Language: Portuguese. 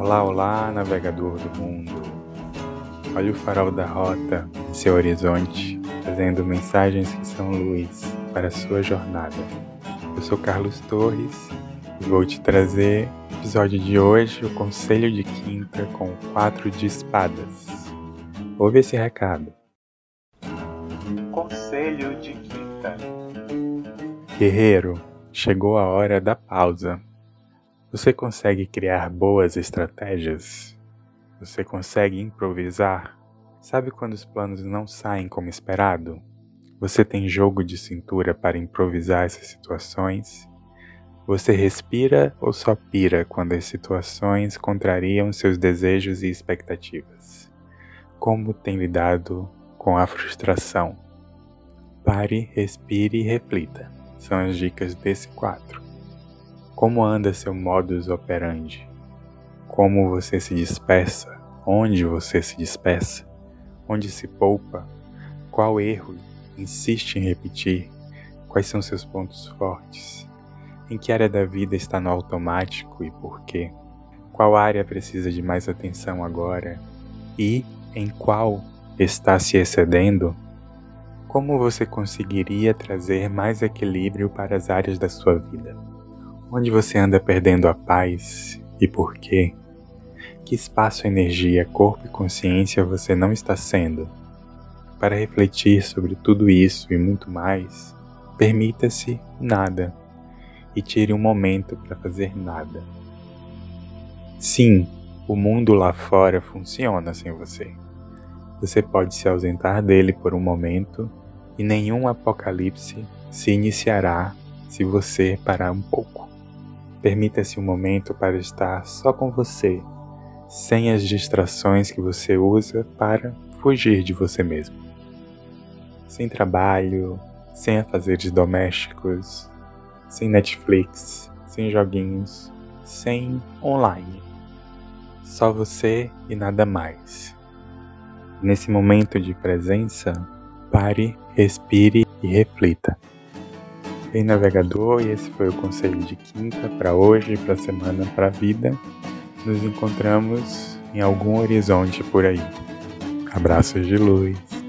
Olá, olá, navegador do mundo. Olha o farol da rota em seu horizonte, trazendo mensagens que são luz para a sua jornada. Eu sou Carlos Torres e vou te trazer no episódio de hoje o conselho de quinta com quatro de espadas. Ouve esse recado. Conselho de quinta. Guerreiro, chegou a hora da pausa. Você consegue criar boas estratégias? Você consegue improvisar? Sabe quando os planos não saem como esperado? Você tem jogo de cintura para improvisar essas situações? Você respira ou só pira quando as situações contrariam seus desejos e expectativas? Como tem lidado com a frustração? Pare, respire e reflita. São as dicas desse quadro. Como anda seu modus operandi? Como você se dispersa? Onde você se dispersa? Onde se poupa? Qual erro insiste em repetir? Quais são seus pontos fortes? Em que área da vida está no automático e por quê? Qual área precisa de mais atenção agora? E em qual está se excedendo? Como você conseguiria trazer mais equilíbrio para as áreas da sua vida? Onde você anda perdendo a paz e por quê? Que espaço, energia, corpo e consciência você não está sendo? Para refletir sobre tudo isso e muito mais, permita-se nada e tire um momento para fazer nada. Sim, o mundo lá fora funciona sem você. Você pode se ausentar dele por um momento e nenhum apocalipse se iniciará se você parar um pouco. Permita-se um momento para estar só com você, sem as distrações que você usa para fugir de você mesmo. Sem trabalho, sem afazeres domésticos, sem Netflix, sem joguinhos, sem online. Só você e nada mais. Nesse momento de presença, pare, respire e reflita. Bem navegador, e esse foi o conselho de quinta para hoje, para semana, para a vida. Nos encontramos em algum horizonte por aí. Abraços de luz.